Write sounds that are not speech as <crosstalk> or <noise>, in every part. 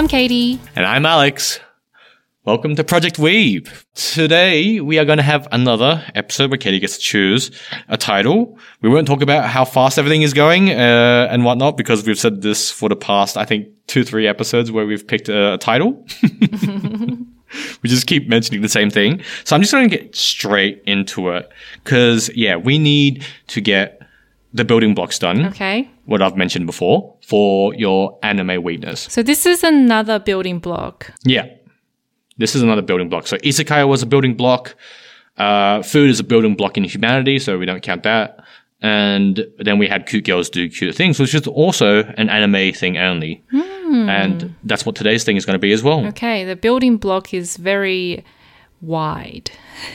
I'm Katie. And I'm Alex. Welcome to Project Weeb. Today we are going to have another episode where Katie gets to choose a title. We won't talk about how fast everything is going uh, and whatnot because we've said this for the past, I think, two, three episodes where we've picked a, a title. <laughs> we just keep mentioning the same thing. So I'm just going to get straight into it because, yeah, we need to get the building blocks done. Okay. What I've mentioned before for your anime weakness. So this is another building block. Yeah. This is another building block. So isekai was a building block. Uh, food is a building block in humanity, so we don't count that. And then we had cute girls do cute things, which is also an anime thing only. And that's what today's thing is going to be as well. Okay, the building block is very wide,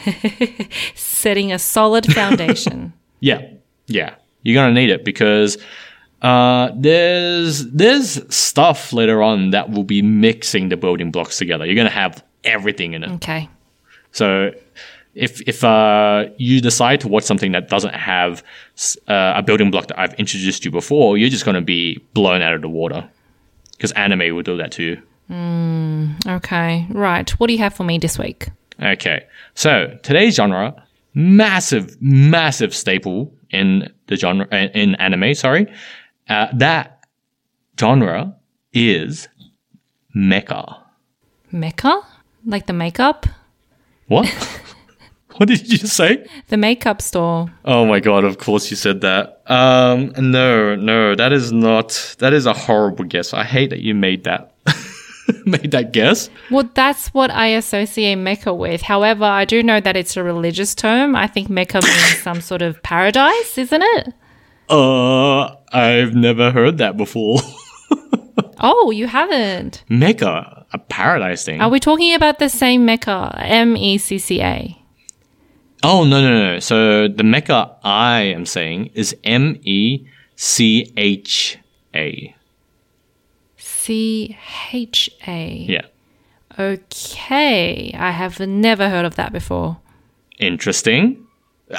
<laughs> setting a solid foundation. <laughs> Yeah, yeah, you're gonna need it because uh, there's there's stuff later on that will be mixing the building blocks together. You're gonna have everything in it. Okay. So if if uh, you decide to watch something that doesn't have uh, a building block that I've introduced you before, you're just gonna be blown out of the water because anime will do that to you. Okay. Right. What do you have for me this week? Okay, so today's genre, massive, massive staple in the genre in anime. Sorry, uh, that genre is mecha. Mecha? Like the makeup? What? <laughs> what did you say? The makeup store. Oh my god! Of course you said that. Um, no, no, that is not. That is a horrible guess. I hate that you made that. <laughs> made that guess. Well, that's what I associate Mecca with. However, I do know that it's a religious term. I think Mecca means <laughs> some sort of paradise, isn't it? Uh, I've never heard that before. <laughs> Oh, you haven't. Mecca, a paradise thing. Are we talking about the same Mecca? M E C C A. Oh no no no! So the Mecca I am saying is M E C H A. C H A. Yeah, Okay. I have never heard of that before. interesting.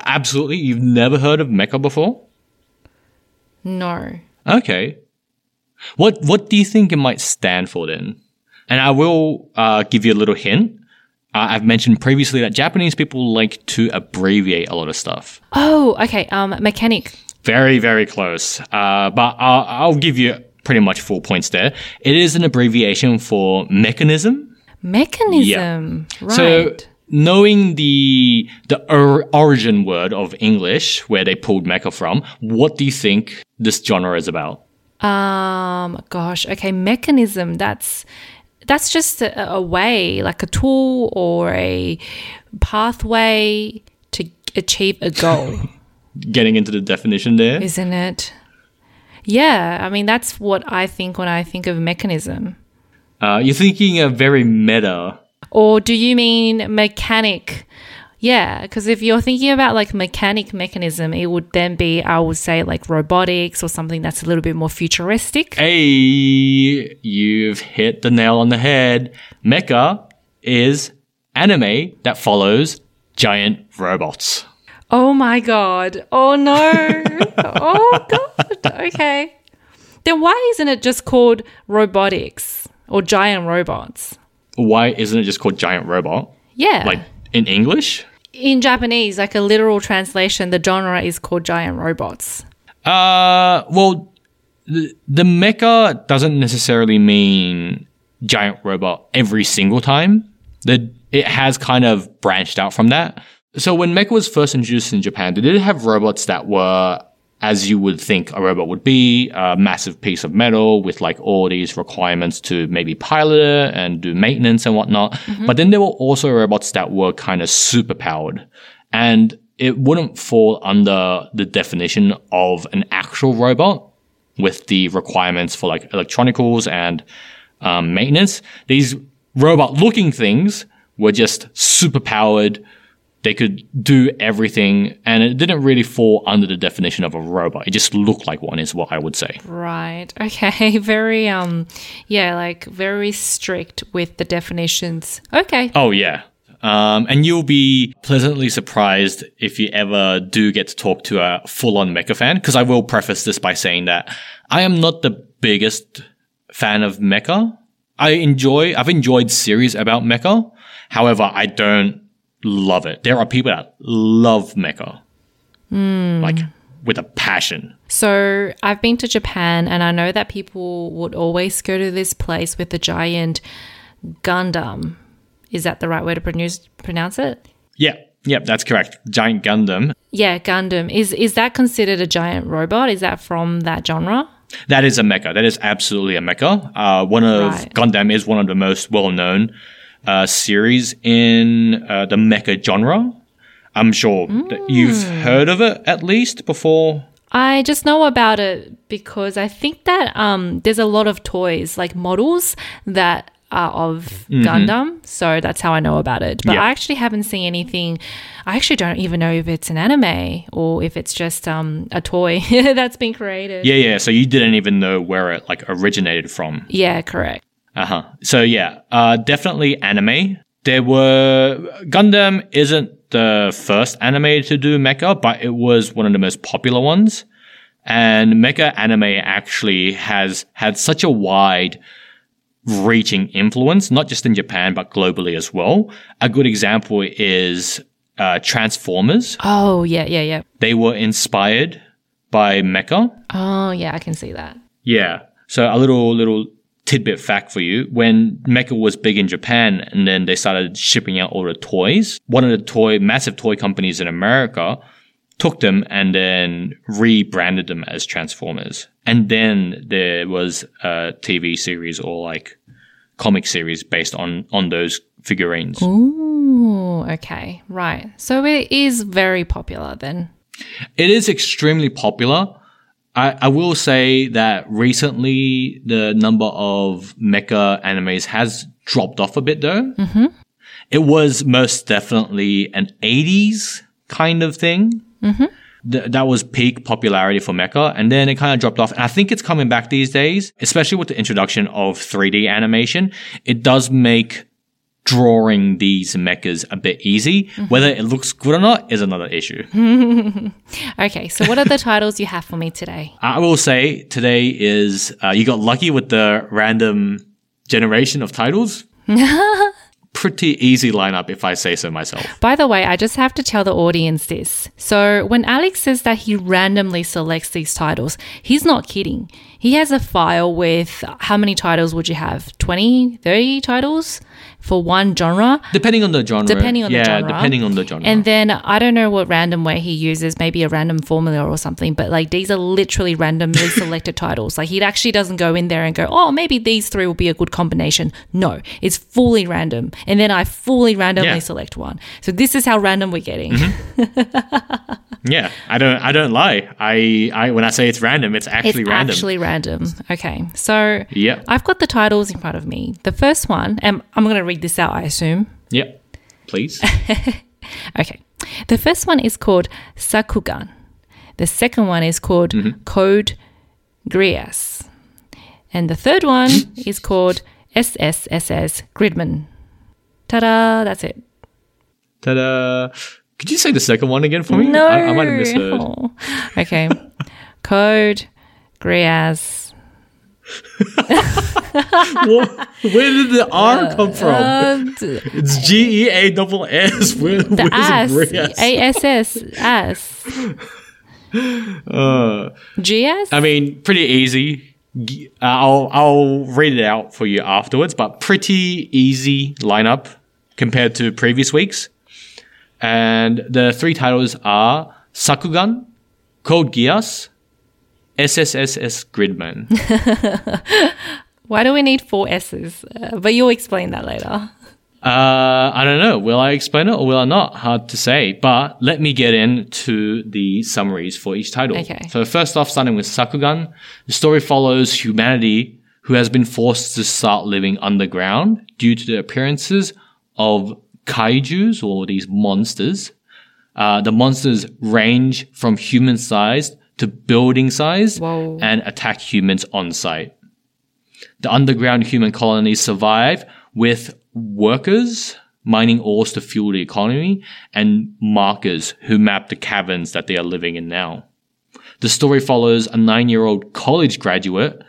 Absolutely, you've never heard of mecha before? No. Okay. What what do you think it might stand for then? And I will uh, give you a little hint. Uh, I've mentioned previously that Japanese people like to abbreviate a lot of stuff. Oh, okay. Um, mechanic. Very, very close. Uh, but I'll, I'll give you pretty much full points there. It is an abbreviation for mechanism. Mechanism. Right. So knowing the the or- origin word of English, where they pulled mecha from, what do you think this genre is about? um, gosh. Okay. Mechanism. That's that's just a, a way, like a tool or a pathway to achieve a goal. <laughs> Getting into the definition there. isn't it? Yeah, I mean that's what I think when I think of mechanism. Uh, you're thinking a very meta. Or do you mean mechanic? Yeah, because if you're thinking about like mechanic mechanism, it would then be I would say like robotics or something that's a little bit more futuristic. Hey, you've hit the nail on the head. Mecha is anime that follows giant robots. Oh my god! Oh no! <laughs> oh god! Okay, then why isn't it just called robotics or giant robots? Why isn't it just called giant robot? Yeah, Like in English? in Japanese, like a literal translation, the genre is called giant robots. Uh, well, the, the mecha doesn't necessarily mean giant robot every single time. The, it has kind of branched out from that. So when mecha was first introduced in Japan, they did have robots that were, as you would think a robot would be, a massive piece of metal with like all these requirements to maybe pilot it and do maintenance and whatnot. But then there were also robots that were kind of super powered. And it wouldn't fall under the definition of an actual robot with the requirements for like electronicals and um, maintenance. These robot looking things were just super powered. They could do everything and it didn't really fall under the definition of a robot. It just looked like one is what I would say. Right. <laughs> Okay. Very um yeah, like very strict with the definitions. Okay. Oh yeah. Um, and you'll be pleasantly surprised if you ever do get to talk to a full-on mecha fan. Because I will preface this by saying that I am not the biggest fan of mecha. I enjoy, I've enjoyed series about mecha. However, I don't love it. There are people that love mecha. Like with a passion. So I've been to Japan and I know that people would always go to this place with the giant Gundam. Is that the right way to pronounce pronounce it? Yeah. Yep, that's correct. Giant Gundam. Yeah, Gundam. Is is that considered a giant robot? Is that from that genre? That is a mecha. That is absolutely a mecha. Uh, one of Right. Gundam is one of the most well-known uh, series in uh, the mecha genre. I'm sure that you've heard of it at least before. I just know about it because I think that um, there's a lot of toys, like models that are of Gundam. So that's how I know about it. But Yeah. I actually haven't seen anything. I actually don't even know if it's an anime or if it's just um, a toy <laughs> that's been created. Yeah, yeah. So you didn't even know where it like originated from. Yeah, correct. Uh huh. So yeah, uh, definitely anime. There were Gundam isn't the first anime to do mecha, but it was one of the most popular ones. And mecha anime actually has had such a wide reaching influence, not just in Japan, but globally as well. A good example is uh, Transformers. Oh, yeah, yeah, yeah. They were inspired by mecha. Oh, yeah, I can see that. Yeah. So a little little tidbit fact for you: when Mecha was big in Japan, and then they started shipping out all the toys, one of the toy massive toy companies in America took them and then rebranded them as Transformers. And then there was a TV series or like comic series based on on those figurines. Ooh, okay, right. So it is very popular then. It is extremely popular. I, I will say that recently the number of mecha animes has dropped off a bit though. Mm-hmm. It was most definitely an 80s kind of thing. Mm-hmm. Th- that was peak popularity for mecha and then it kind of dropped off. And I think it's coming back these days, especially with the introduction of 3D animation. It does make drawing these mechas a bit easy. Whether it looks good or not is another issue. <laughs> Okay, so what are the titles you have for me today? I will say today is uh, you got lucky with the random generation of titles. <laughs> Pretty easy lineup, if I say so myself. By the way, I just have to tell the audience this. So, when Alex says that he randomly selects these titles, he's not kidding. He has a file with how many titles would you have? 20, 30 titles for one genre? Depending on the genre. Depending on the yeah, genre. depending on the genre. And then I don't know what random way he uses, maybe a random formula or something, but like these are literally randomly <laughs> selected titles. Like he actually doesn't go in there and go, oh, maybe these three will be a good combination. No, it's fully random. And then I fully randomly Yeah. select one. So this is how random we're getting. Mm-hmm. <laughs> yeah, I don't. I don't lie. I, I when I say it's random, it's actually it's random. actually random. Okay. So Yeah. I've got the titles in front of me. The first one, and I'm going to read this out, I assume. Yep. Please. <laughs> Okay. The first one is called Sakugan. The second one is called mm-hmm. Code Grias. And the third one <laughs> is called SSSS Gridman. Ta da! That's it. Ta-da! Could you say the second one again for me? No. I, I might have misheard. Oh. <laughs> Okay. Code Grias. <laughs> What- where did the R come from? Uh, <laughs> it's G E A double S. Where, the ass. A S S. Ass. Uh, GS? I mean, pretty easy. Uh, I'll I'll read it out for you afterwards, but pretty easy lineup compared to previous weeks. And the three titles are Sakugan, Code Geass, SSSS Gridman. <laughs> Why do we need four S's? Uh, but you'll explain that later. Uh, I don't know. Will I explain it or will I not? Hard to say. But let me get into the summaries for each title. Okay. So first off, starting with Sakugan, the story follows humanity who has been forced to start living underground due to the appearances of kaiju's or these monsters. Uh, the monsters range from human sized to building size Whoa. and attack humans on site. The underground human colonies survive with workers mining ores to fuel the economy and markers who map the caverns that they are living in now. The story follows a nine year old college graduate,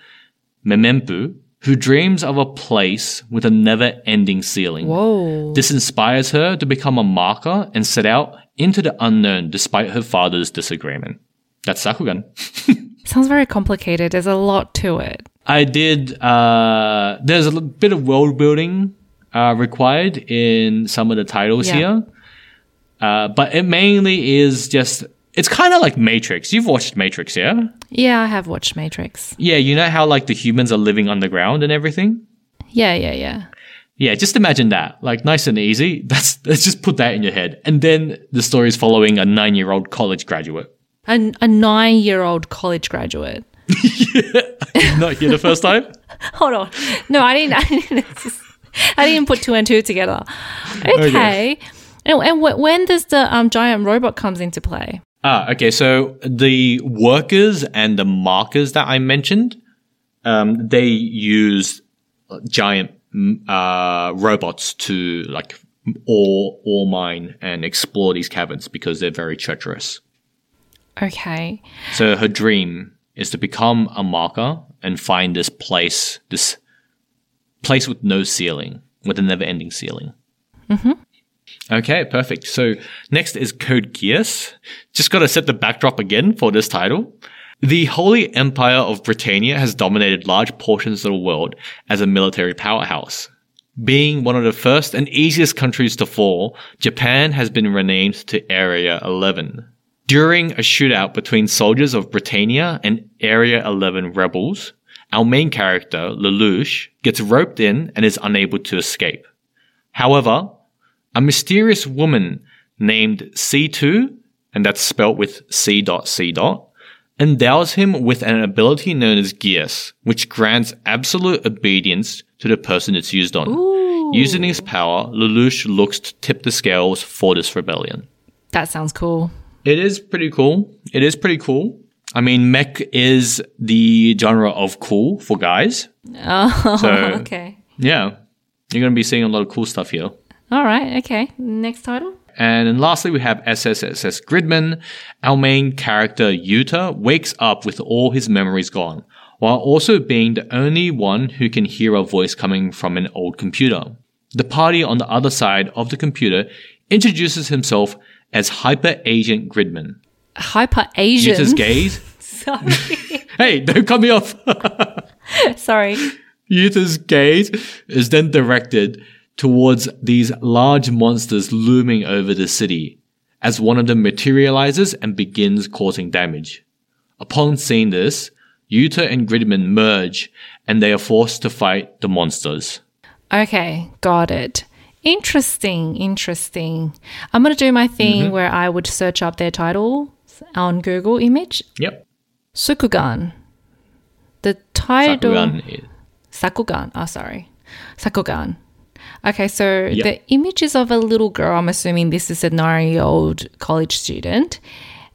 Memempu, who dreams of a place with a never ending ceiling. Whoa. This inspires her to become a marker and set out into the unknown despite her father's disagreement. That's Sakugan. <laughs> Sounds very complicated. There's a lot to it. I did, uh, there's a bit of world building uh, required in some of the titles Yeah. here. Uh, but it mainly is just, it's kind of like Matrix. You've watched Matrix, yeah? Yeah, I have watched Matrix. Yeah, you know how like the humans are living underground and everything? Yeah, yeah, yeah. Yeah, just imagine that. Like nice and easy. <laughs> That's let's just put that in your head. And then the story is following a nine year old college graduate. A, a nine year old college graduate. <laughs> Not here the first time? <laughs> Hold on. No, I didn't. <laughs> I didn't, I didn't put two and two together. Okay. And, and wh- when does the um, giant robot comes into play? Ah, okay. So the workers and the markers that I mentioned, um, they use giant mm, uh, robots to like ore, ore mine and explore these caverns because they're very treacherous. Okay. So her dream is to become a marker and find this place, this place with no ceiling, with a never-ending ceiling. Mm-hmm. Okay, perfect. So next is Code Geass. Just got to set the backdrop again for this title. The Holy Empire of Britannia has dominated large portions of the world as a military powerhouse. Being one of the first and easiest countries to fall, Japan has been renamed to Area 11. During a shootout between soldiers of Britannia and Area 11 rebels, our main character, Lelouch, gets roped in and is unable to escape. However, a mysterious woman named C2, and that's spelt with C dot C dot, endows him with an ability known as Geass, which grants absolute obedience to the person it's used on. Using his power, Lelouch looks to tip the scales for this rebellion. That sounds cool. It is pretty cool. It is pretty cool. I mean, mech is the genre of cool for guys. Oh, So, <laughs> okay. yeah, you're going to be seeing a lot of cool stuff here. All right. Okay. Next title. And then lastly, we have SSSS Gridman. Our main character, Yuta, wakes up with all his memories gone, while also being the only one who can hear a voice coming from an old computer. The party on the other side of the computer introduces himself as Hyper Agent Gridman. Hyper Asian. Yuta's gaze. <laughs> Sorry. <laughs> hey, don't cut me off. <laughs> Sorry. Yuta's gaze is then directed towards these large monsters looming over the city as one of them materializes and begins causing damage. Upon seeing this, Yuta and Gridman merge and they are forced to fight the monsters. Okay, got it. Interesting, interesting. I'm going to do my thing mm-hmm. where I would search up their title on Google image. Yep. Sukugan. The title. Sakugan is- Sakugan. Oh, sorry. Sakugan. Okay, so Yep. the image is of a little girl. I'm assuming this is a nine year old college student.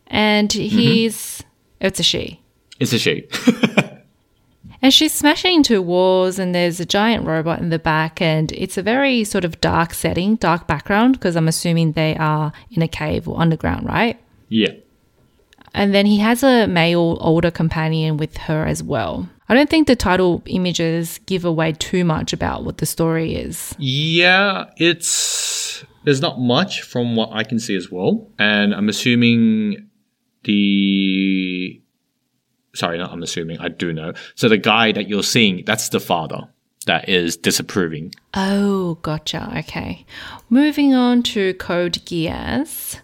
And mm-hmm. he's. It's a she. It's a she. <laughs> And she's smashing into walls, and there's a giant robot in the back, and it's a very sort of dark setting, dark background, because I'm assuming they are in a cave or underground, right? yeah. And then he has a male older companion with her as well. I don't think the title images give away too much about what the story is. Yeah, it's there's not much from what I can see as well, and I'm assuming the sorry, not I'm assuming I do know. So the guy that you're seeing, that's the father that is disapproving. Oh, gotcha. Okay. Moving on to Code Geass.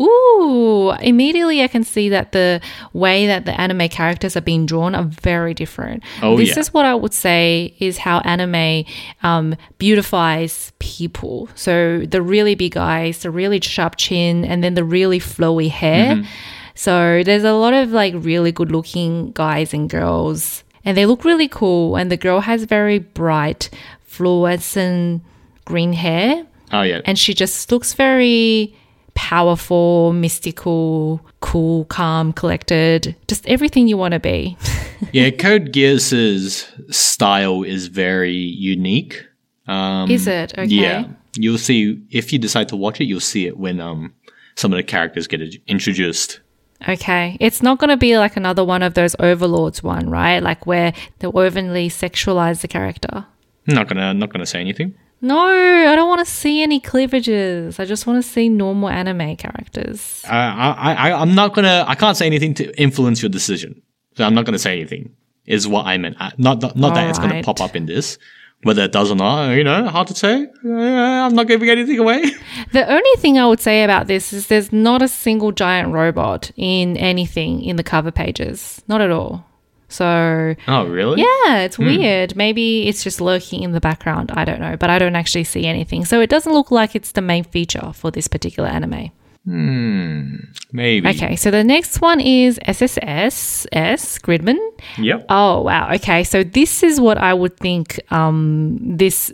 Ooh, immediately I can see that the way that the anime characters are being drawn are very different. Oh, this yeah. is what I would say is how anime um, beautifies people. So the really big eyes, the really sharp chin, and then the really flowy hair. Mm-hmm. So there's a lot of like really good looking guys and girls, and they look really cool. And the girl has very bright fluorescent green hair, Oh yeah, and she just looks very powerful, mystical, cool, calm, collected, just everything you want to be. <laughs> yeah. Code Geass's style is very unique. Um, Is it? Okay. Yeah, you'll see if you decide to watch it, you'll see it when um some of the characters get introduced. Okay. It's not going to be like another one of those overlords one, right? Like where they overly sexualize the character. Not gonna not gonna say anything. No, I don't want to see any cleavages. I just want to see normal anime characters. I, I, I, I'm not gonna. I can't say anything to influence your decision. So I'm not gonna say anything. Is what I meant. I- Not that, not that it's gonna pop up in this. Whether it does or not, you know, hard to say. Uh, I'm not giving anything away. <laughs> The only thing I would say about this is there's not a single giant robot in anything in the cover pages. Not at all. So, Oh, really? yeah, it's weird. Maybe it's just lurking in the background. I don't know, but I don't actually see anything. So, it doesn't look like it's the main feature for this particular anime. Maybe. Okay, so the next one is SSS S Gridman. Yep. Oh wow. Okay, so this is what I would think um, this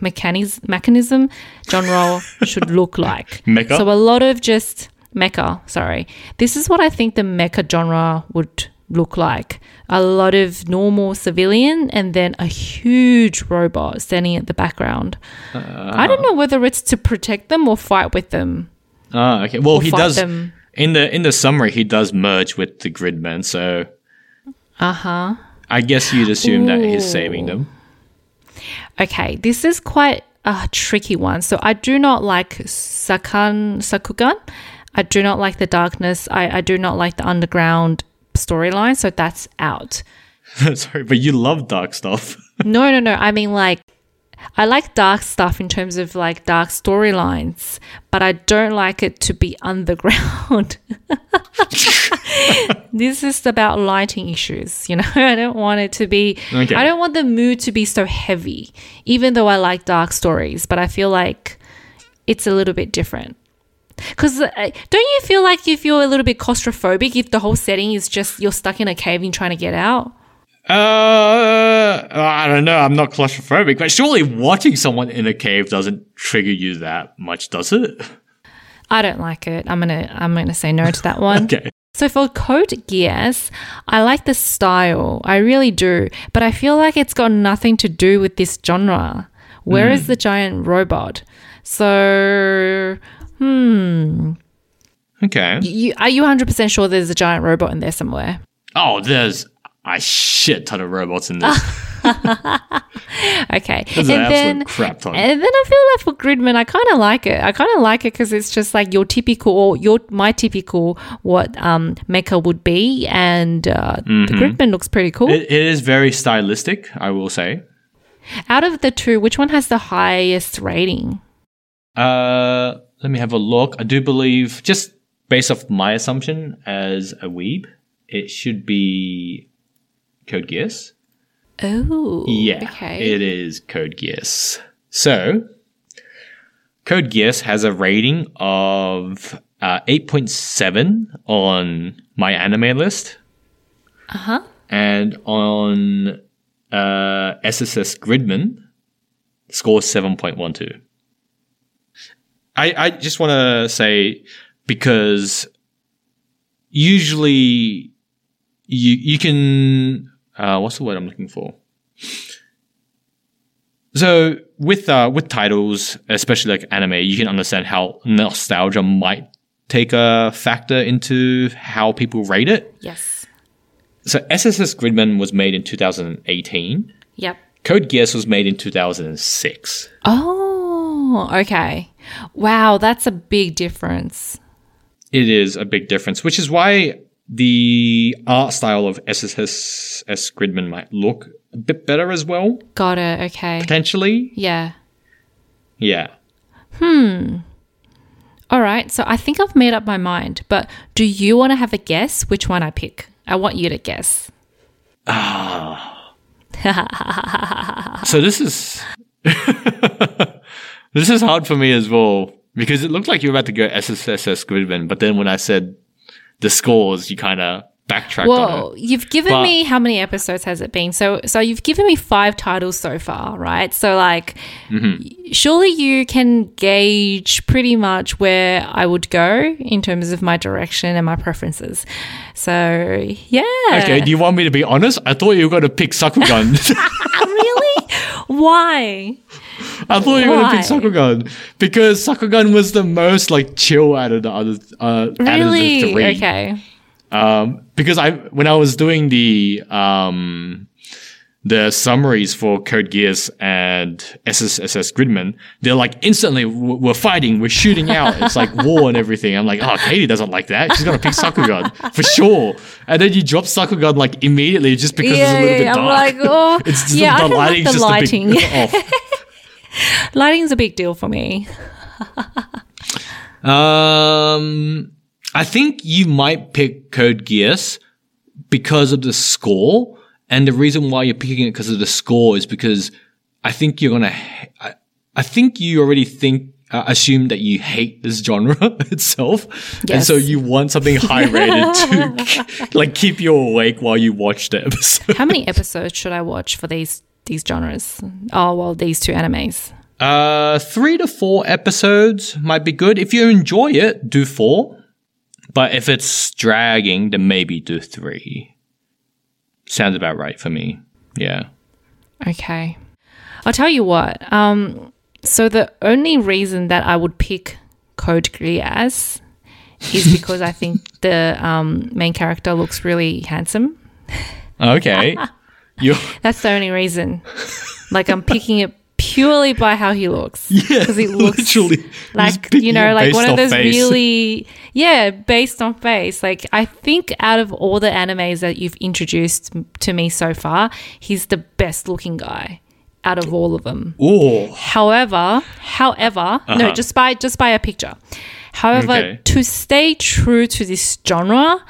mechanism mechanism genre <laughs> should look like. Mecha? So a lot of just mecha. Sorry, this is what I think the mecha genre would look like. A lot of normal civilian and then a huge robot standing at the background. I don't know whether it's to protect them or fight with them. Ah, okay. Well, he does them. in the in the summary. He does merge with the Gridman, so Uh huh. I guess you'd assume that he's saving them. Okay, this is quite a tricky one. So I do not like Sakan Sakugan. I do not like the darkness. I, I do not like the underground storyline. So that's out. <laughs> Sorry, but you love dark stuff. <laughs> No, no, no. I mean like I like dark stuff in terms of like dark storylines, but I don't like it to be <laughs> underground. <laughs> this is about lighting issues, you know. <laughs> I don't want it to be Okay. I don't want the mood to be so heavy, even though I like dark stories, but I feel like it's a little bit different. Because uh, don't you feel like you feel a little bit claustrophobic if the whole setting is just you're stuck in a cave and trying to get out? Uh, I don't know. I'm not claustrophobic, but surely watching someone in a cave doesn't trigger you that much, does it? I don't like it. I'm gonna I'm gonna say no to that <laughs> one. Okay. So for Code Geass, I like the style. I really do. But I feel like it's got nothing to do with this genre. Where is the giant robot? So hmm. Okay. You, are you 100% sure there's a giant robot in there somewhere? Oh, there's a shit ton of robots in this. <laughs> Okay. And then crap ton. And then I feel like for Gridman, I kind of like it. I kind of like it because it's just like your typical, or your my typical what um mecha would be, and uh, the Gridman looks pretty cool. It, it is very stylistic, I will say. Out of the two, which one has the highest rating? Uh, let me have a look. I do believe, just based off my assumption as a weeb, it should be Code Geass. Oh, Yeah, Okay. it is Code Geass. So, Code Geass has a rating of uh, 8.7 on my anime list. Uh huh. And on uh, SSS Gridman, score 7.12. I, I just want to say because usually you you can uh, what's the word I'm looking for? So with uh, with titles, especially like anime, you can understand how nostalgia might take a factor into how people rate it. Yes. So SSS Gridman was made in 2018. Yep. Code Geass was made in 2006. Oh, okay. Wow, that's a big difference. It is a big difference, which is why the art style of SSS Gridman might look a bit better as well, Got it. Okay. potentially. Yeah. Yeah. Hmm. All right. So I think I've made up my mind, but do you want to have a guess which one I pick? I want you to guess. Ah. So this is <laughs> this is hard for me as well because it looked like you were about to go SSS Gridman, but then when I said the scores, you kind of backtracked on Well, you've given But- me how many episodes has it been? So, so you've given me five titles so far, right? So, like, Mm-hmm. surely you can gauge pretty much where I would go in terms of my direction and my preferences. So, yeah. Okay, do you want me to be honest? I thought you were going to pick Sakugan. <laughs> really? Why? I thought you were going to pick? Sakugan because Sakugan was the most like chill out of the other uh, out of the Really? three. Okay. Um, because I when I was doing the um the summaries for Code Geass and SSSS Gridman, they're like instantly we're fighting, we're shooting out. It's like <laughs> war and everything. I'm like, oh, Katie doesn't like that. She's gonna pick Sakugan for sure. And then you drop Sakugan like immediately just because it's a little bit dark. I'm like, oh, <laughs> it's just yeah, I the don't like lighting's the just lighting. a bit off. <laughs> Lighting's a big deal for me. Um, I think you might pick Code Geass because of the score, and the reason why you're picking it because of the score is because I think you're gonna. ha- I, I think you already think. Uh, assume that you hate this genre <laughs> itself, and so you want something high rated <laughs> to like keep you awake while you watch the episode. How many episodes should I watch for these these genres? Oh well, these two animes. Uh, three to four episodes might be good. If you enjoy it, do four. But if it's dragging, then maybe do three. Sounds about right for me. Yeah. Okay. I'll tell you what. Um, so the only reason that I would pick Code Geass is <laughs> because I think the um, main character looks really handsome. Okay. <laughs> you <laughs> That's the only reason. Like I'm picking it purely by how he looks. <laughs> yeah, because he looks literally like you know like one of those face. really yeah based on face like i think out of all the animes that you've introduced to me so far he's the best looking guy out of all of them Oh, however however no Uh-huh. just by just by a picture however Okay. to stay true to this genre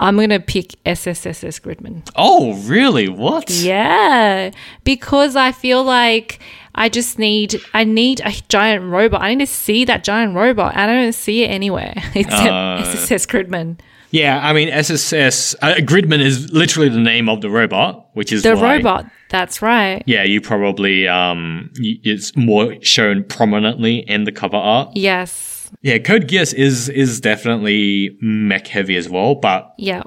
i'm gonna pick ssss gridman oh, really? What? yeah, because I feel like I just need I need a giant robot. I need to see that giant robot. I don't see it anywhere <laughs> except Uh. SSS Gridman. Yeah, I mean, SSS uh, Gridman is literally the name of the robot, which is The why- robot. That's right. Yeah, you probably um, it's more shown prominently in the cover art. Yes. Yeah, Code Geass is is definitely mech heavy as well, but Yeah.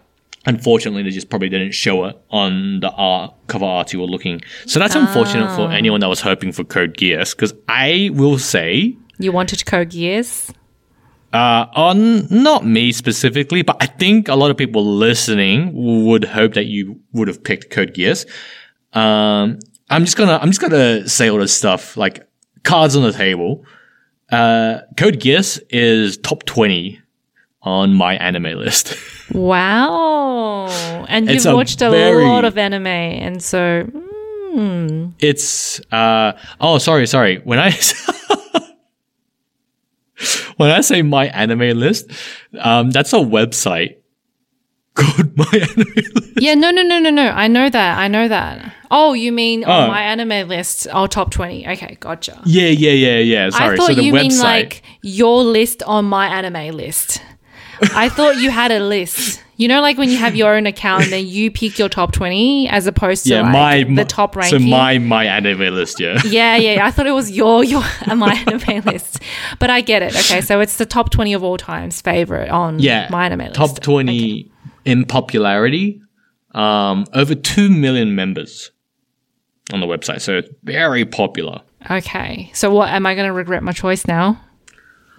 unfortunately they just probably didn't show it on the art cover art you were looking. So that's unfortunate Ah. for anyone that was hoping for Code Geass because I will say You wanted Code Geass? uh, on not me specifically, but I think a lot of people listening would hope that you would have picked Code Geass. Um, I'm just gonna I'm just gonna say all this stuff like cards on the table. Uh, Code Geass is top twenty on my anime list. <laughs> Wow. And you've a watched a very- lot of anime and so mm, it's uh oh sorry sorry when I <laughs> when I say my anime list, um, that's a website called <laughs> my anime list. Yeah, no, no, no, no, no. I know that. I know that. Oh, you mean on Oh. my anime list? Oh, top 20. Okay, gotcha. Yeah, yeah, yeah, yeah. Sorry. I thought so the you website. mean like your list on my anime list. I thought you had a list. You know, like when you have your own account and then you pick your top 20 as opposed to yeah, like my the top ranking. So my my anime list, <laughs> yeah. yeah, yeah. I thought it was your your <laughs> my anime list, but I get it. Okay, so it's the top twenty of all times favorite on Yeah. my anime list. Top 20 in popularity. Um, over 2 million members on the website. So it's very popular. Okay, so what am I going to regret my choice now?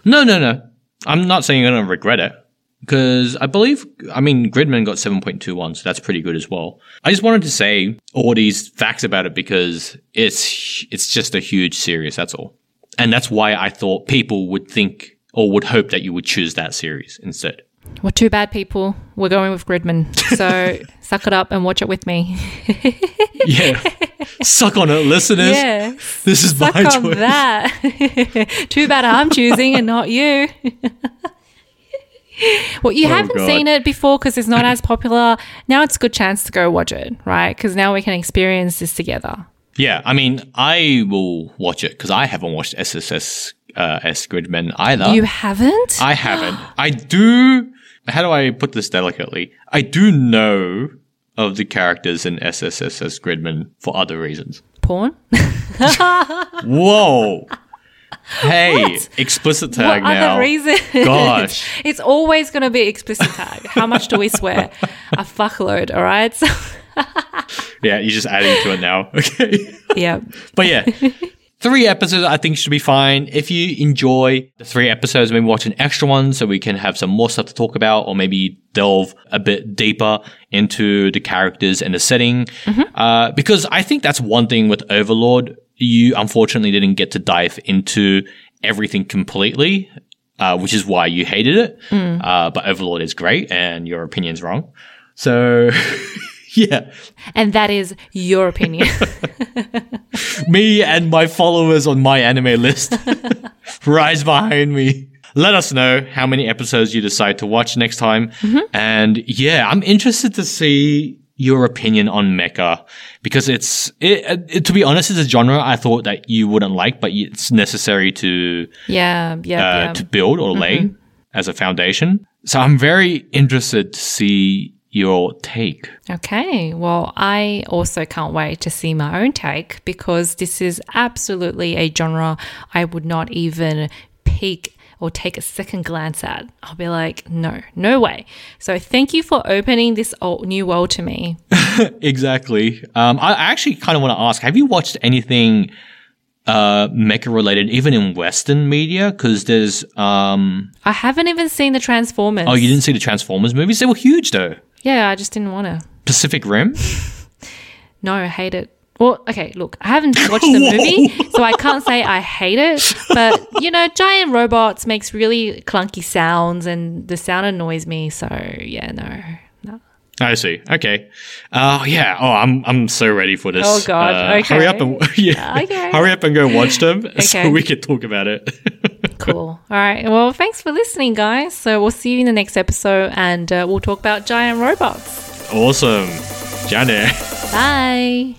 No, no, no. I'm not saying you're going to regret it. Because I believe, I mean, Gridman got 7.21, so that's pretty good as well. I just wanted to say all these facts about it because it's, it's just a huge series, that's all. And that's why I thought people would think or would hope that you would choose that series instead. Well, too bad, people. We're going with Gridman. So <laughs> suck it up and watch it with me. <laughs> Yeah. Suck on it, listeners. Yeah, This is suck my on choice. that. <laughs> too bad I'm choosing and not you. well, you Oh, haven't God. seen it before because it's not as popular. Now it's a good chance to go watch it, right? Because now we can experience this together. Yeah, I mean, I will watch it because I haven't watched SSS uh, S Gridman either. You haven't? I haven't. <gasps> I do. How do I put this delicately? I do know of the characters in SSSS Gridman for other reasons. Porn? <laughs> Whoa. Hey, explicit tag what now. other reason? Gosh. <laughs> it's always going to be explicit tag. How much do we swear? <laughs> A fuckload, all right? So, Yeah, you're just adding to it now. Okay. yeah. But yeah, three episodes I think should be fine. If you enjoy the three episodes, maybe watch an extra one so we can have some more stuff to talk about, or maybe delve a bit deeper into the characters and the setting. Uh, because I think that's one thing with Overlord. You unfortunately didn't get to dive into everything completely, uh, which is why you hated it. Uh, but Overlord is great and your opinion's wrong. So, <laughs> <laughs> yeah, And that is your opinion. <laughs> me and my followers on my anime list <laughs> rise behind me. Let us know how many episodes you decide to watch next time. And yeah, I'm interested to see your opinion on mecha because it's, it, it, to be honest, it's a genre I thought that you wouldn't like, but it's necessary to, yeah, yeah, uh, yeah. to build or lay as a foundation. So I'm very interested to see your take. Okay, well, I also can't wait to see my own take because this is absolutely a genre I would not even peek or take a second glance at. I'll be like, no, no way. So thank you for opening this old, new world to me. <laughs> Exactly. Um, I actually kind of want to ask: Have you watched anything uh, mecha related, even in Western media? Because there's um, I haven't even seen the Transformers. oh, you didn't see the Transformers movies? They were huge, though. Yeah, I just didn't want to. Pacific Rim. <laughs> No, I hate it. Well, okay, look, I haven't watched the <laughs> movie, so I can't say I hate it. But you know, giant robots makes really clunky sounds, and the sound annoys me. So yeah, no, no. I see. Okay. Uh, yeah. Oh, I'm I'm so ready for this. Oh, God. Uh, Okay. Hurry up and <laughs> yeah. Okay. Hurry up and go watch them okay. so we can talk about it. Cool. All right. Well, thanks for listening, guys. So we'll see you in the next episode, and uh, we'll talk about giant robots. awesome. Jane. Bye.